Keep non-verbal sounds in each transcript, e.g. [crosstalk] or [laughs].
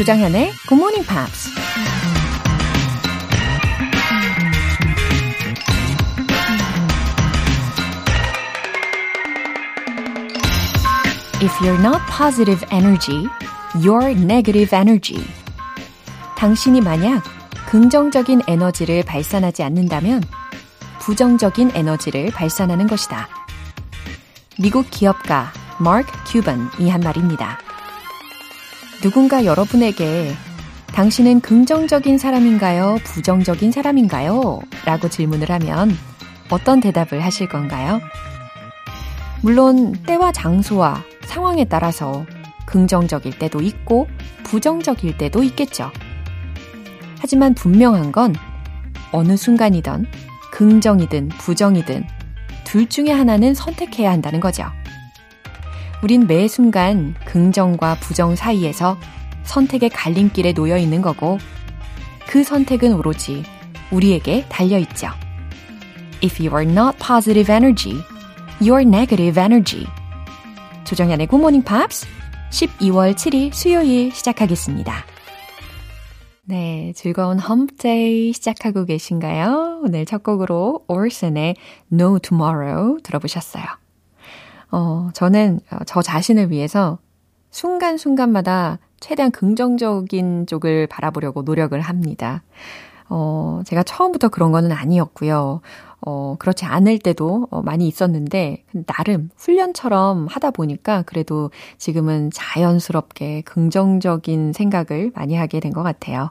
조장현의 Good Morning Pops. If you're not positive energy, you're negative energy. 당신이 만약 긍정적인 에너지를 발산하지 않는다면 부정적인 에너지를 발산하는 것이다. 미국 기업가 마크 큐번이 한 말입니다. 누군가 여러분에게 당신은 긍정적인 사람인가요? 부정적인 사람인가요? 라고 질문을 하면 어떤 대답을 하실 건가요? 물론 때와 장소와 상황에 따라서 긍정적일 때도 있고 부정적일 때도 있겠죠. 하지만 분명한 건 어느 순간이든 긍정이든 부정이든 둘 중에 하나는 선택해야 한다는 거죠. 우린 매 순간 긍정과 부정 사이에서 선택의 갈림길에 놓여 있는 거고 그 선택은 오로지 우리에게 달려 있죠. If you are not positive energy, you are negative energy. 조정현의 Good Morning Pops 12월 7일 수요일 시작하겠습니다. 네, 즐거운 험데이 시작하고 계신가요? 오늘 첫 곡으로 오르슨의 No Tomorrow 들어보셨어요. 어, 저는 저 자신을 위해서 순간순간마다 최대한 긍정적인 쪽을 바라보려고 노력을 합니다. 어, 제가 처음부터 그런 거는 아니었고요. 어, 그렇지 않을 때도 어, 많이 있었는데, 나름 훈련처럼 하다 보니까 그래도 지금은 자연스럽게 긍정적인 생각을 많이 하게 된 것 같아요.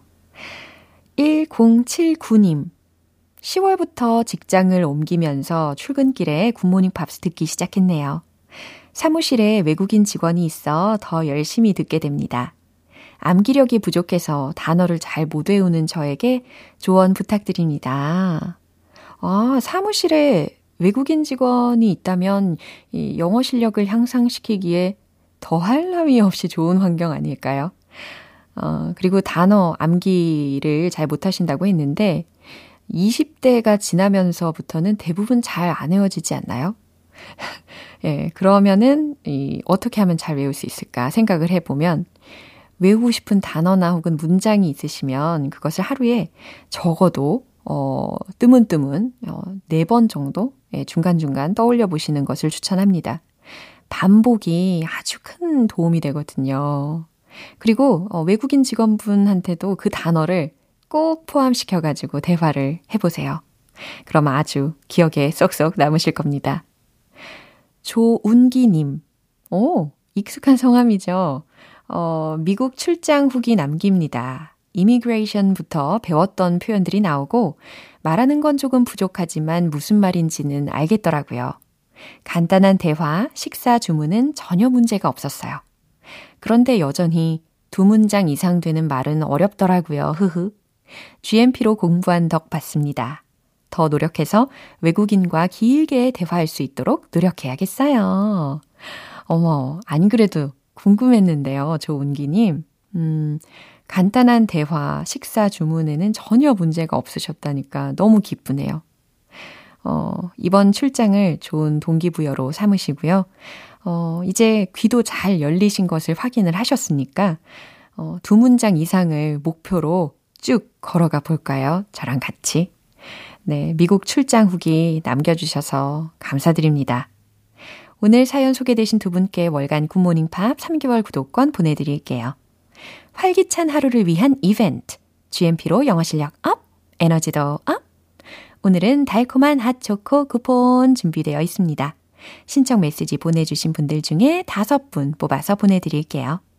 1079님. 10월부터 직장을 옮기면서 출근길에 굿모닝 팝스 듣기 시작했네요. 사무실에 외국인 직원이 있어 더 열심히 듣게 됩니다. 암기력이 부족해서 단어를 잘 못 외우는 저에게 조언 부탁드립니다. 아, 사무실에 외국인 직원이 있다면 이 영어 실력을 향상시키기에 더할 나위 없이 좋은 환경 아닐까요? 어, 그리고 단어 암기를 잘 못하신다고 했는데 20대가 지나면서부터는 대부분 잘 안 외워지지 않나요? [laughs] 예, 그러면은 이 어떻게 하면 잘 외울 수 있을까 생각을 해보면 외우고 싶은 단어나 혹은 문장이 있으시면 그것을 하루에 적어도 어, 뜨문뜨문 어, 4번 정도 예, 중간중간 떠올려 보시는 것을 추천합니다. 반복이 아주 큰 도움이 되거든요. 그리고 어, 외국인 직원분한테도 그 단어를 꼭 포함시켜가지고 대화를 해보세요. 그럼 아주 기억에 쏙쏙 남으실 겁니다. 조운기님. 오, 익숙한 성함이죠. 어, 미국 출장 후기 남깁니다. 이미그레이션부터 배웠던 표현들이 나오고 말하는 건 조금 부족하지만 무슨 말인지는 알겠더라고요. 간단한 대화, 식사 주문은 전혀 문제가 없었어요. 그런데 여전히 두 문장 이상 되는 말은 어렵더라고요. 흐흐. GMP로 공부한 덕 받습니다. 더 노력해서 외국인과 길게 대화할 수 있도록 노력해야겠어요. 어머, 안 그래도 궁금했는데요. 조은기님. 음, 간단한 대화, 식사 주문에는 전혀 문제가 없으셨다니까 너무 기쁘네요. 어, 이번 출장을 좋은 동기부여로 삼으시고요. 어, 이제 귀도 잘 열리신 것을 확인을 하셨으니까, 어, 두 문장 이상을 목표로 쭉 걸어가 볼까요? 저랑 같이. 네, 미국 출장 후기 남겨주셔서 감사드립니다. 오늘 사연 소개되신 두 분께 월간 굿모닝 팝 3개월 구독권 보내드릴게요. 활기찬 하루를 위한 이벤트. GMP로 영어 실력 up, 에너지도 up. 오늘은 달콤한 핫초코 쿠폰 준비되어 있습니다. 신청 메시지 보내주신 분들 중에 다섯 분 뽑아서 보내드릴게요.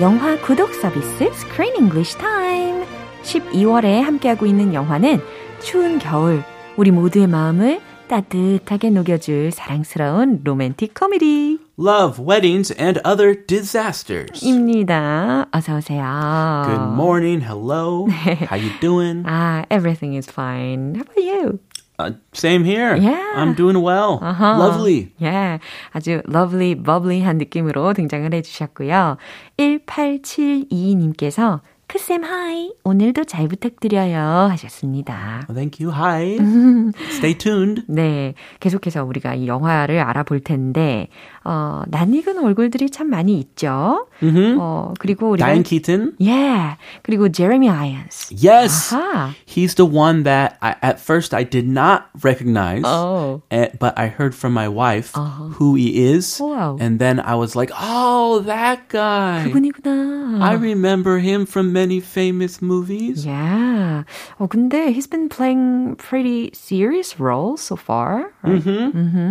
영화 구독 서비스 Screen English Time. 12월에 함께하고 있는 영화는 추운 겨울, 우리 모두의 마음을 따뜻하게 녹여줄 사랑스러운 로맨틱 코미디. Love, weddings, and other disasters. 입니다. 어서 오세요. Good morning. Hello. How you doing? Ah, everything is fine. How about you? Uh, same here. Yeah. I'm doing well. Uh-huh. Lovely. Yeah. 아주 lovely, bubbly한 느낌으로 등장을 해주셨고요. 1872님께서 크쌤 하이 오늘도 잘 부탁드려요 하셨습니다. Thank you. Hi. Stay tuned. 네, 계속해서 우리가 이 영화를 알아볼 텐데 어, 낯익은 얼굴들이 참 많이 있죠. Mm-hmm. 어, 그리고 우리가 Diane Keaton. yeah, 그리고 Jeremy Irons. Yes. 아하. He's the one that I, at first I did not recognize. Oh. eh, but I heard from my wife who he is. Wow. And then I was like, oh, that guy. 그분이구나. I remember him from many famous movies. Yeah. 어, 근데 he's been playing pretty serious roles so far. Right?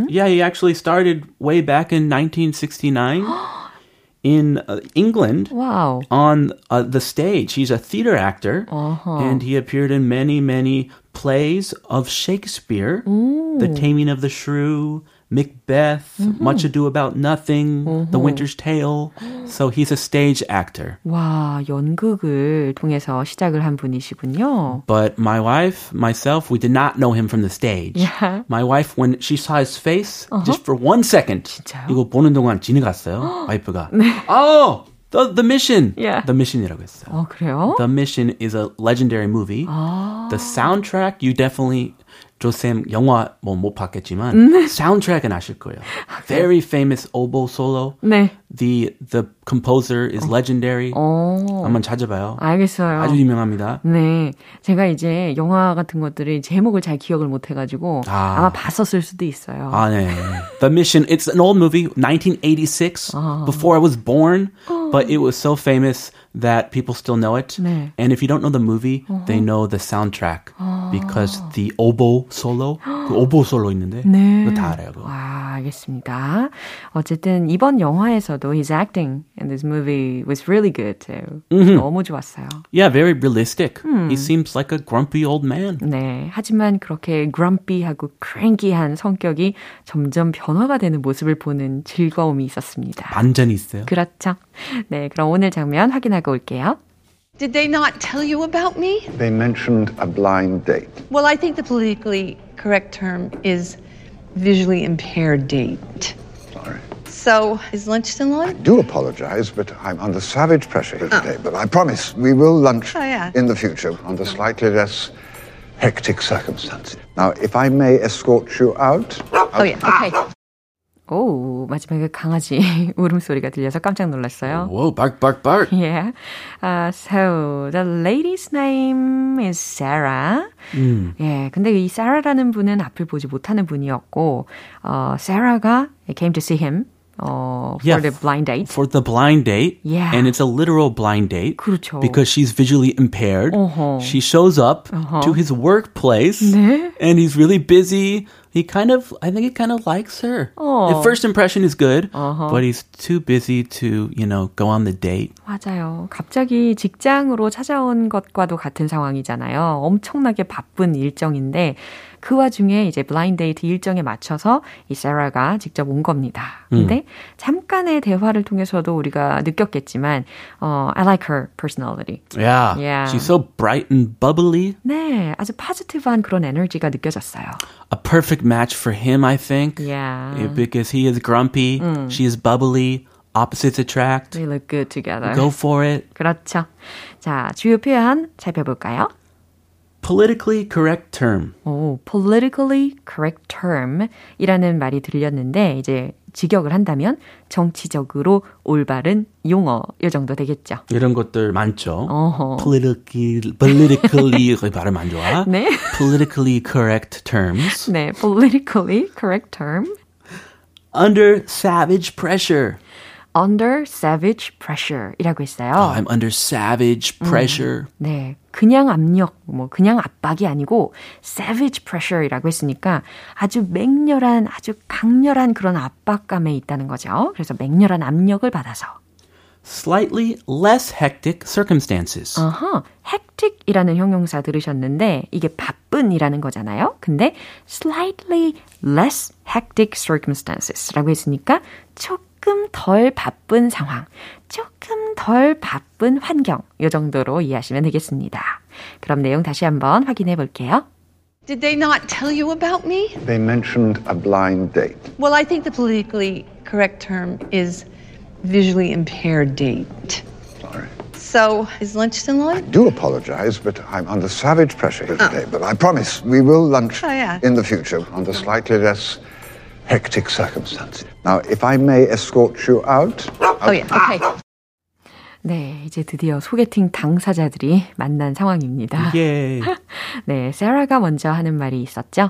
Yeah, he actually started way back in 1969 [gasps] in uh, England Wow. on uh, the stage. He's a theater actor, and he appeared in many, many plays of Shakespeare The Taming of the Shrew, Macbeth, Much Ado About Nothing, The Winter's Tale. So he's a stage actor. 와, 연극을 통해서 시작을 한 분이시군요. But my wife, myself, we did not know him from the stage. Yeah. My wife, when she saw his face, just for one second, 진짜요? 이거 보는 동안 지나갔어요. [gasps] 와이프가. Oh, the the mission. Yeah. The mission이라고 했어요. 어, 그래요? The Mission is a legendary movie. The soundtrack you definitely 조쌤 영화 뭐 못 봤겠지만 soundtrack은 아실 거예요. Very famous oboe solo. 네. The the composer is legendary. 어, 한번 찾아봐요. 알겠어요. 아주 유명합니다. 네. 제가 이제 영화 같은 것들이 제목을 잘 기억을 못 해가지고 아. 아. 마 봤었을 수도 있어요. 아, 네. The Mission. It's an old movie, 1986, before I was born, but it was so famous that people still know it. 네. And if you don't know the movie, they know the soundtrack because the oboe solo, 그 oboe solo 있는데 네. 그거 다 알아요. 그거. 와, 알겠습니다. 어쨌든 이번 영화에서도 his acting in this movie was really good too. 너무 좋았어요. Yeah, very realistic. He seems like a grumpy old man. 네. 하지만 그렇게 grumpy하고 cranky한 성격이 점점 변화가 되는 모습을 보는 즐거움이 있었습니다. 반전이 있어요. 그렇죠. 네. 그럼 오늘 장면 확인하고 올게요. Did they not tell you about me? They mentioned a blind date. Well, I think the politically correct term is visually impaired date. Sorry. So, is lunch still on? Do apologize, but I'm under savage pressure here today. But I promise we will lunch Oh, yeah. in the future under slightly less hectic circumstances. Now, if I may escort you out. Oh, yeah, okay. 오, 마지막에 강아지 울음소리가 들려서 깜짝 놀랐어요. Whoa, bark, bark, bark. Yeah. Uh, so the lady's name is Sarah. 예, 근데 이 Sarah라는 분은 앞을 보지 못하는 분이었고, 어, Sarah가 came to see him 어, for Yeah. the blind date. For the blind date, Yeah. and it's a literal blind date 그렇죠. because she's visually impaired. 어허. She shows up to his workplace, 네. and he's really busy. He kind of, I think he kind of likes her. 어. The first impression is good, 어허. but he's too busy to, you know, go on the date. 맞아요. 갑자기 직장으로 찾아온 것과도 같은 상황이잖아요. 엄청나게 바쁜 일정인데 그 와중에 이제 블라인드 데이트 일정에 맞춰서 이 세라가 직접 온 겁니다. 근데 잠깐의 대화를 통해서도 우리가 느꼈겠지만 어, I like her personality. Yeah. Yeah. She's so bright and bubbly. 네, 아주 포지티브한 그런 에너지가 느껴졌어요. A perfect match for him, I think. Yeah. Yeah, Because he is grumpy, she is bubbly, opposites attract. They look good together. Go for it. 그렇죠. 자, 주요 표현 살펴볼까요? Politically correct term. 오, politically correct term 이라는 말이 들렸는데, 이제 직역을 한다면 정치적으로 올바른 용어, 요 정도 되겠죠. 이런 것들 많죠. 어허. politically, politically, 발음 안 좋아. 네. politically correct terms. 네, politically correct term. Under savage pressure. under savage pressure 이라고 했어요. I'm under savage pressure. 네. 그냥 압력, 뭐, 그냥 압박이 아니고, savage pressure이라고 했으니까 아주 맹렬한, 아주 강렬한 그런 압박감에 있다는 거죠. 그래서 맹렬한 압력을 받아서. slightly less hectic circumstances. 어허, hectic이라는 형용사 들으셨는데 이게 바쁜이라는 거잖아요. 근데 slightly less hectic circumstances라고 했으니까 조 금 덜 바쁜 상황, 조금 덜 바쁜 환경 이 정도로 이해하시면 되겠습니다. 그럼 내용 다시 한번 확인해 볼게요. Did they not tell you about me? They mentioned a blind date. Well, I think the politically correct term is visually impaired date. Sorry. So, is lunch still I on? do apologize, but I'm under savage pressure here today. But I promise we will lunch Oh, yeah. in the future under slightly less hectic circumstances. Now, if I may escort you out. Oh, yeah, okay. 네, 이제 드디어 소개팅 당사자들이 만난 상황입니다. Yay. 네, 세라가 먼저 하는 말이 있었죠.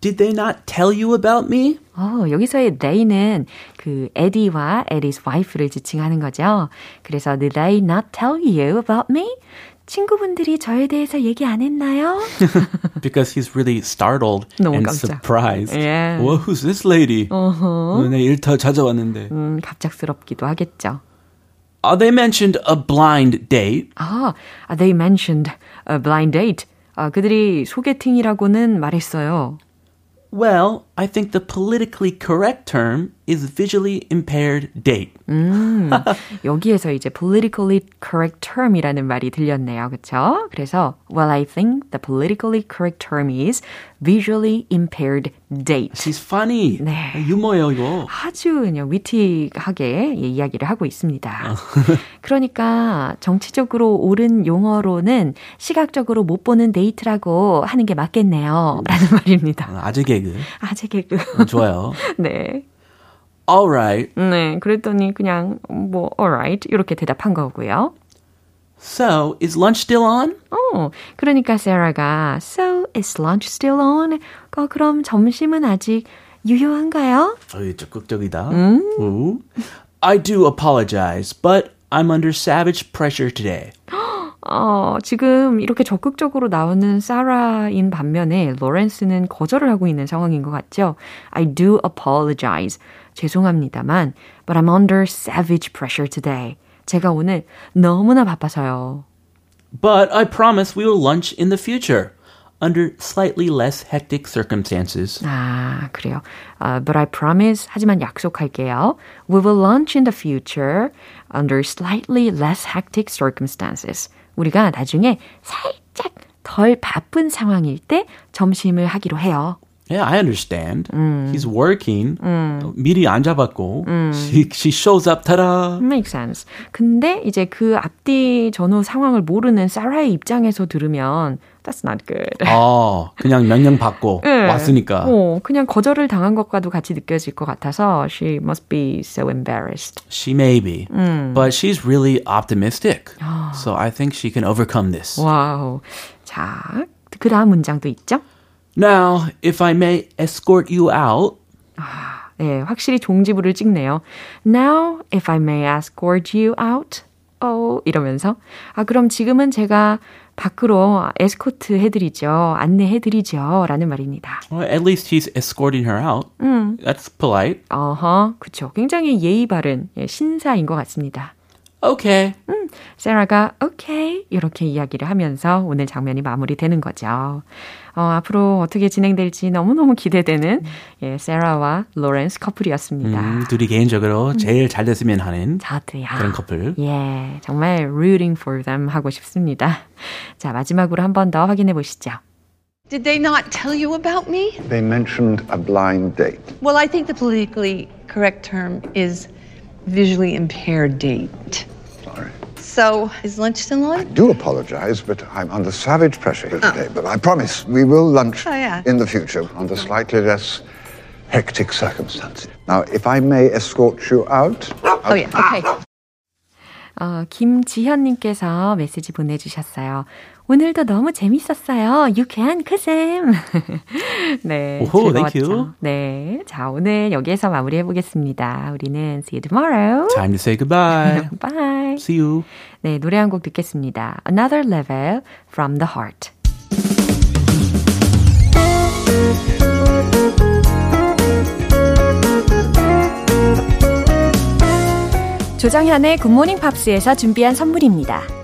Did they not tell you about me? 어, 여기서의 they는 그 에디와 에디's wife를 지칭하는 거죠. 그래서 did they not tell you about me? 친구분들이 저에 대해서 얘기 안 했나요? Because he's really startled and 깜짝. surprised. Yeah. Well, who's this lady? 어허. 내 일터 찾아왔는데. 음, 갑작스럽기도 하겠죠. Uh, they mentioned a blind date. 아, they mentioned a blind date. 아, 그들이 소개팅이라고는 말했어요. Well, I think the politically correct term is visually impaired date. 음, 여기에서 이제 politically correct term이라는 말이 들렸네요. 그쵸? 그래서, well, I think the politically correct term is visually impaired date. She's funny. 네. 유머예요, 이거. 아주 그냥 위티하게 예, 이야기를 하고 있습니다. 그러니까 정치적으로 옳은 용어로는 시각적으로 못 보는 데이트라고 하는 게 맞겠네요. 라는 말입니다. 아재 개그. 아재 개그. 좋아요. 네. Alright. 네. 그랬더니 그냥 뭐 alright 이렇게 대답한 거고요. So, is lunch still on? 어, 그러니까 세라가 So is lunch still on? 어, 그럼 점심은 아직 유효한가요? 어이, 적극적이다. 오. I do apologize, but I'm under savage pressure today. 어, 지금 이렇게 적극적으로 나오는 사라인 반면에 로렌스는 거절을 하고 있는 상황인 것 같죠? I do apologize. 죄송합니다만, but I'm under savage pressure today. 제가 오늘 너무나 바빠서요. But I promise we will lunch in the future under slightly less hectic circumstances. 아, 그래요. 아, but I promise, 하지만 약속할게요. We will lunch in the future under slightly less hectic circumstances. 우리가 나중에 살짝 덜 바쁜 상황일 때 점심을 하기로 해요. Yeah, I understand. He's working. 미리 안 잡았고. She, she shows up, ta-da. Makes sense. 근데 이제 그 앞뒤 전후 상황을 모르는 사라의 입장에서 들으면 that's not good. 어, 그냥 명령 받고 [laughs] 네. 왔으니까. 어, 그냥 거절을 당한 것과도 같이 느껴질 것 같아서 she must be so embarrassed. She may be, but she's really optimistic. so I think she can overcome this. 와우. 자, 그 다음 문장도 있죠? Now, if I may escort you out, 네, 확실히 종지부를 찍네요. Now, if I may escort you out. 어, 이러면서. 아, 그럼 지금은 제가 밖으로 에스코트 해드리죠. 안내해 드리죠. 라는 말입니다. well, at least he's escorting her out. That's polite. 어허, 그쵸. 굉장히 예의 바른 예, 신사인 것 같습니다. Okay. 세라가 오케이 이렇게 이야기를 하면서 오늘 장면이 마무리되는 거죠. 어, 앞으로 어떻게 진행될지 너무너무 기대되는 예, 세라와 로렌스 커플이었습니다. 음, 둘이 개인적으로 제일 잘 됐으면 하는 저도요. 그런 커플. 예, 정말 rooting for them 하고 싶습니다. 자, 마지막으로 한 번 더 확인해 보시죠. Did they not tell you about me? They mentioned a blind date. Well, I think the politically correct term is visually impaired date. Sorry. So, is lunch still I on? do apologize, but I'm under savage pressure here today. But I promise we will lunch Oh, yeah. in the future under slightly less hectic circumstances. Now, if I may escort you out. Oh, yeah, okay. 어, 김지현님께서 메시지 보내주셨어요. 오늘도 너무 재밌었어요. 유쾌한 크쌤. [laughs] 네. 오호, you. 네. 자, 오늘 여기에서 마무리해 보겠습니다. 우리는 see you tomorrow. Time to say goodbye. [laughs] Bye. See you. 네, 노래 한 곡 듣겠습니다. Another Level from the Heart. 조정현의 굿모닝 팝스에서 준비한 선물입니다.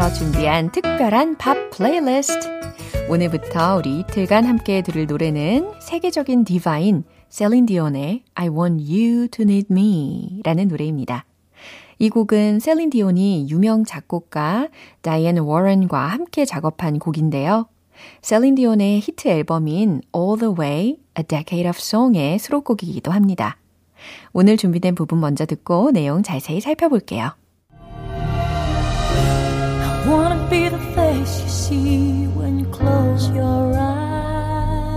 위해서 준비한 특별한 팝 플레이리스트. 오늘부터 우리 이틀간 함께 들을 노래는 세계적인 디바인 셀린 디온의 I Want You to Need Me 라는 노래입니다. 이 곡은 셀린 디온이 유명 작곡가 다이앤 워런과 함께 작업한 곡인데요. 셀린 디온의 히트 앨범인 All the Way, A Decade of Song의 수록곡이기도 합니다. 오늘 준비된 부분 먼저 듣고 내용 자세히 살펴볼게요. Wanna be the face you see when you close your eyes.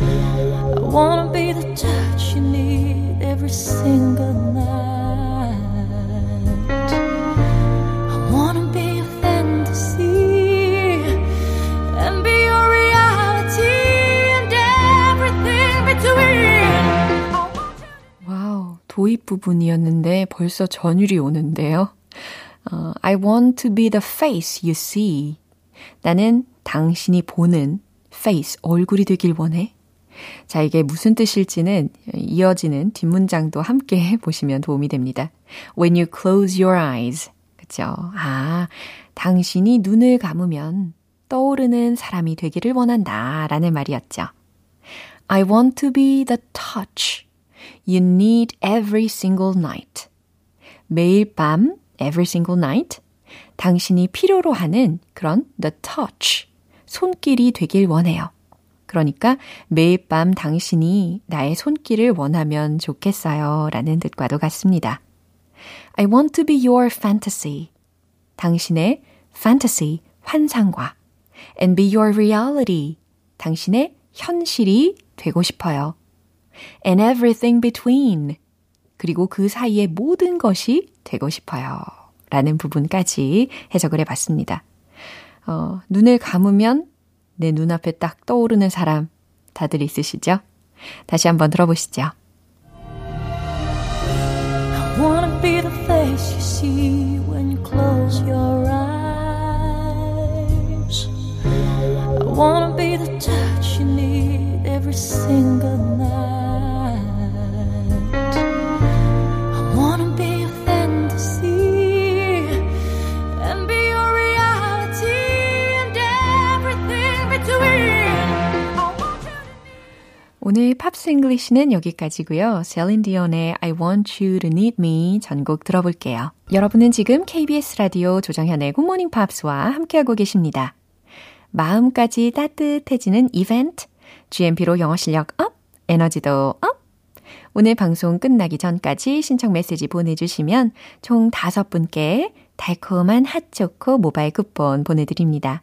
I wanna be the touch you need every single night. I wanna be a fantasy and be your reality and everything between. 와우, 도입 부분이었는데 벌써 전율이 오는데요. 어, I want to be the face you see. 나는 당신이 보는 face, 얼굴이 되길 원해. 자, 이게 무슨 뜻일지는 이어지는 뒷문장도 함께 보시면 도움이 됩니다. When you close your eyes. 그쵸? 아, 당신이 눈을 감으면 떠오르는 사람이 되기를 원한다. 라는 말이었죠. I want to be the touch you need every single night. 매일 밤, every single night. 당신이 필요로 하는 그런 the touch. 손길이 되길 원해요. 그러니까 매일 밤 당신이 나의 손길을 원하면 좋겠어요. 라는 뜻과도 같습니다. I want to be your fantasy. 당신의 fantasy, 환상과 and be your reality. 당신의 현실이 되고 싶어요. and everything between. 그리고 그 사이의 모든 것이 되고 싶어요. 라는 부분까지 해석을 해봤습니다. 어, 눈을 감으면 내 눈앞에 딱 떠오르는 사람 다들 있으시죠? 다시 한번 들어보시죠. I wanna be the face you see when you close your eyes. I wanna be the touch you need every single night. 오늘 Pops English는 여기까지고요. 셀린 디온의 I Want You to Need Me 전곡 들어볼게요. 여러분은 지금 KBS 라디오 조정현의 굿모닝 팝스와 함께하고 계십니다. 마음까지 따뜻해지는 이벤트, GMP로 영어 실력 up, 에너지도 up! 오늘 방송 끝나기 전까지 신청 메시지 보내주시면 총 5분께 달콤한 핫초코 모바일 쿠폰 보내드립니다.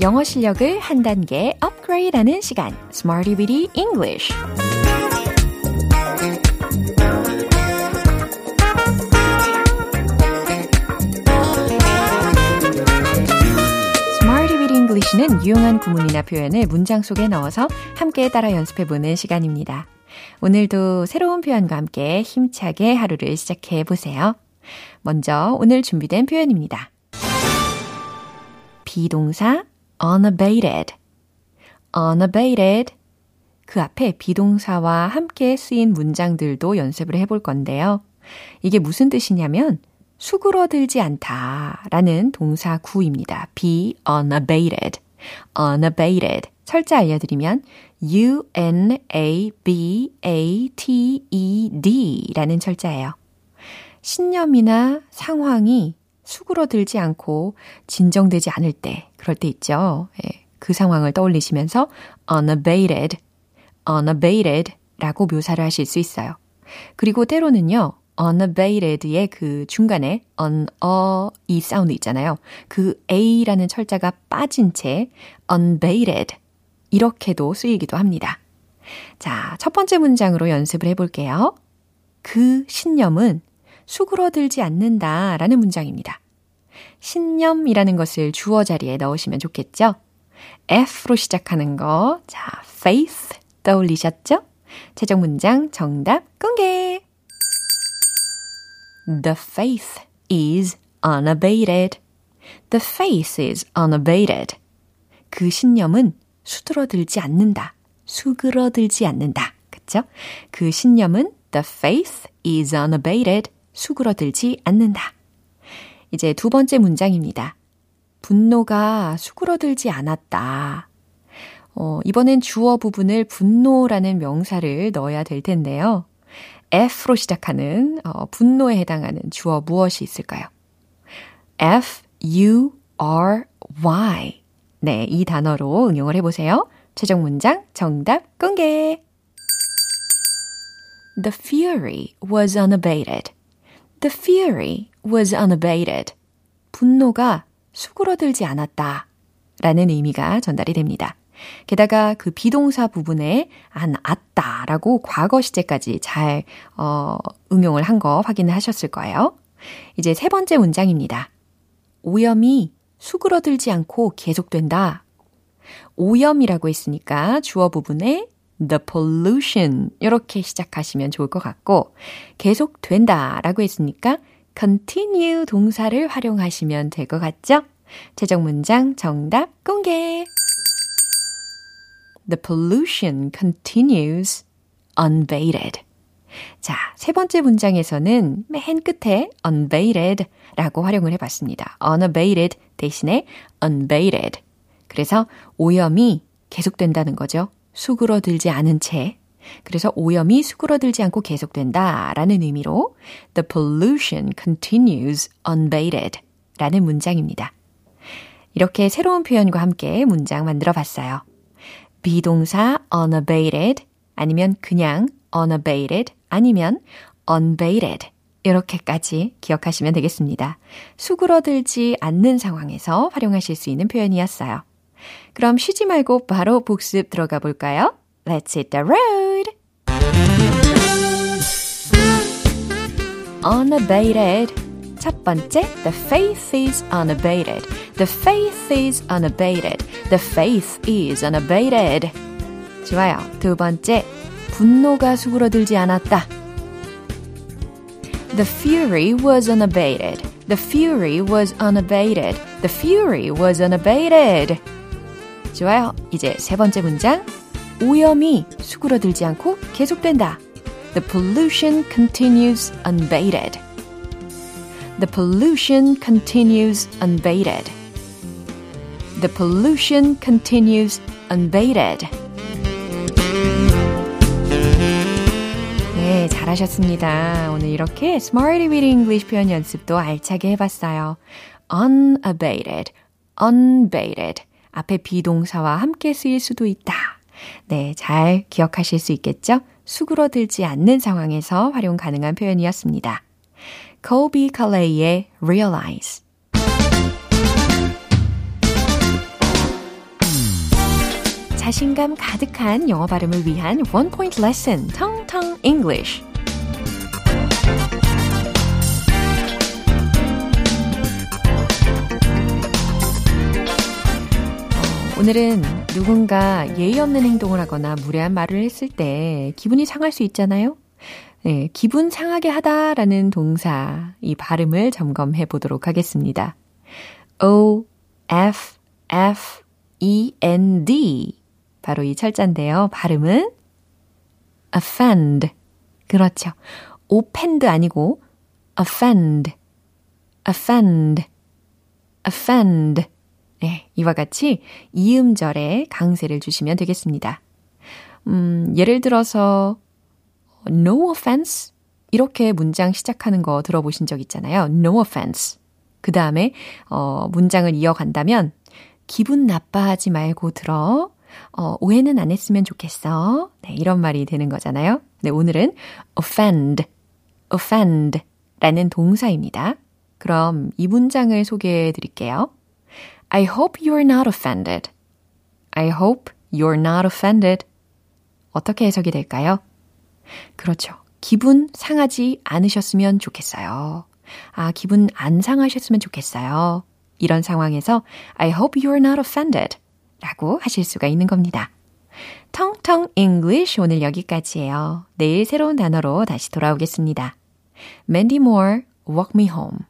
영어 실력을 한 단계 업그레이드하는 시간 Smarty Bitty English English는 유용한 구문이나 표현을 문장 속에 넣어서 함께 따라 연습해 보는 시간입니다. 오늘도 새로운 표현과 함께 힘차게 하루를 시작해 보세요. 먼저 오늘 준비된 표현입니다. 비동사 unabated, unabated. 그 앞에 비동사와 함께 쓰인 문장들도 연습을 해볼 건데요. 이게 무슨 뜻이냐면 수그러들지 않다 라는 동사 구입니다. be unabated. unabated. 철자 알려드리면 U-N-A-B-A-T-E-D 라는 철자예요. 신념이나 상황이 수그러들지 않고 진정되지 않을 때, 그럴 때 있죠. 예, 그 상황을 떠올리시면서 unabated, unabated 라고 묘사를 하실 수 있어요. 그리고 때로는요, unabated의 그 중간에 on, a, 이 사운드 있잖아요. 그 a라는 철자가 빠진 채 unabated 이렇게도 쓰이기도 합니다. 자, 첫 번째 문장으로 연습을 해볼게요. 그 신념은 수그러들지 않는다 라는 문장입니다. 신념이라는 것을 주어 자리에 넣으시면 좋겠죠? F로 시작하는 거, 자, faith 떠올리셨죠? 최종 문장 정답 공개! The faith is unabated. The faith is unabated. 그 신념은 수그러들지 않는다. 수그러들지 않는다. 그쵸? 그 신념은 the faith is unabated. 수그러들지 않는다. 이제 두 번째 문장입니다. 분노가 수그러들지 않았다. 어, 이번엔 주어 부분을 분노라는 명사를 넣어야 될 텐데요. F로 시작하는 어, 분노에 해당하는 주어 무엇이 있을까요? F, U, R, Y. 네, 이 단어로 응용을 해보세요. 최종 문장 정답 공개. The fury was unabated. The fury was unabated. 분노가 수그러들지 않았다. 라는 의미가 전달이 됩니다. 게다가 그 비동사 부분에 안 왔다 라고 과거 시제까지 잘 어, 응용을 한 거 확인을 하셨을 거예요. 이제 세 번째 문장입니다. 오염이 수그러들지 않고 계속된다. 오염이라고 했으니까 주어 부분에 the pollution 이렇게 시작하시면 좋을 것 같고 계속된다 라고 했으니까 continue 동사를 활용하시면 될 것 같죠? 최종 문장 정답 공개. The pollution continues unabated. 자, 세 번째 문장에서는 맨 끝에 unabated 라고 활용을 해봤습니다. unabated 대신에 unabated. 그래서 오염이 계속된다는 거죠. 수그러들지 않은 채. 그래서 오염이 수그러들지 않고 계속된다 라는 의미로 The pollution continues unabated 라는 문장입니다. 이렇게 새로운 표현과 함께 문장 만들어 봤어요. 비동사 unabated 아니면 그냥 unabated 아니면 unabated 이렇게까지 기억하시면 되겠습니다. 수그러들지 않는 상황에서 활용하실 수 있는 표현이었어요. 그럼 쉬지 말고 바로 복습 들어가 볼까요? Let's hit the road! unabated 첫 번째, the faith is unabated. The faith is unabated. The faith is unabated. 좋아요. 두 번째, 분노가 수그러들지 않았다. The fury was unabated. The fury was unabated. The fury was unabated. 좋아요. 이제 세 번째 문장. 오염이 수그러들지 않고 계속된다. The pollution continues unabated. The pollution continues unabated. The pollution continues unabated. 네, 잘하셨습니다. 오늘 이렇게 Smarty with English 표현 연습도 알차게 해봤어요. unabated, unabated. 앞에 비동사와 함께 쓰일 수도 있다. 네, 잘 기억하실 수 있겠죠? 수그러들지 않는 상황에서 활용 가능한 표현이었습니다. Kobe Calais Realize. 자신감 가득한 영어 발음을 위한 원 포인트 레슨 텅텅 English. 오늘은 누군가 예의 없는 행동을 하거나 무례한 말을 했을 때 기분이 상할 수 있잖아요. 네, 기분 상하게 하다라는 동사, 이 발음을 점검해 보도록 하겠습니다. O, F, F, E, N, D. 바로 이 철자인데요. 발음은 offend. 그렇죠. offend 아니고 offend, offend, offend. 네, 이와 같이 이음절에 강세를 주시면 되겠습니다. 음, 예를 들어서 no offense 이렇게 문장 시작하는 거 들어보신 적 있잖아요. no offense. 그 다음에 어, 문장을 이어간다면 기분 나빠하지 말고 들어. 어, 오해는 안 했으면 좋겠어. 네, 이런 말이 되는 거잖아요. 네, 오늘은 offend, offend 라는 동사입니다. 그럼 이 문장을 소개해 드릴게요. I hope you're not offended. I hope you're not offended. 어떻게 해석이 될까요? 그렇죠. 기분 상하지 않으셨으면 좋겠어요. 아, 기분 안 상하셨으면 좋겠어요. 이런 상황에서 I hope you're not offended 라고 하실 수가 있는 겁니다. 텅텅 English 오늘 여기까지예요. 내일 새로운 단어로 다시 돌아오겠습니다. Mandy Moore, Walk Me Home.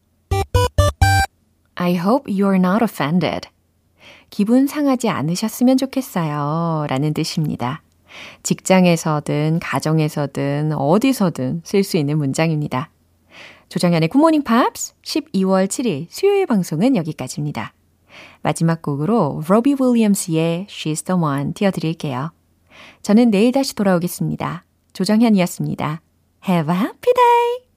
I hope you're not offended. 기분 상하지 않으셨으면 좋겠어요. 라는 뜻입니다. 직장에서든, 가정에서든, 어디서든 쓸 수 있는 문장입니다. 조정현의 굿모닝 팝스 12월 7일 수요일 방송은 여기까지입니다. 마지막 곡으로 로비 윌리엄스의 She's the One 띄워드릴게요. 저는 내일 다시 돌아오겠습니다. 조정현이었습니다. Have a happy day!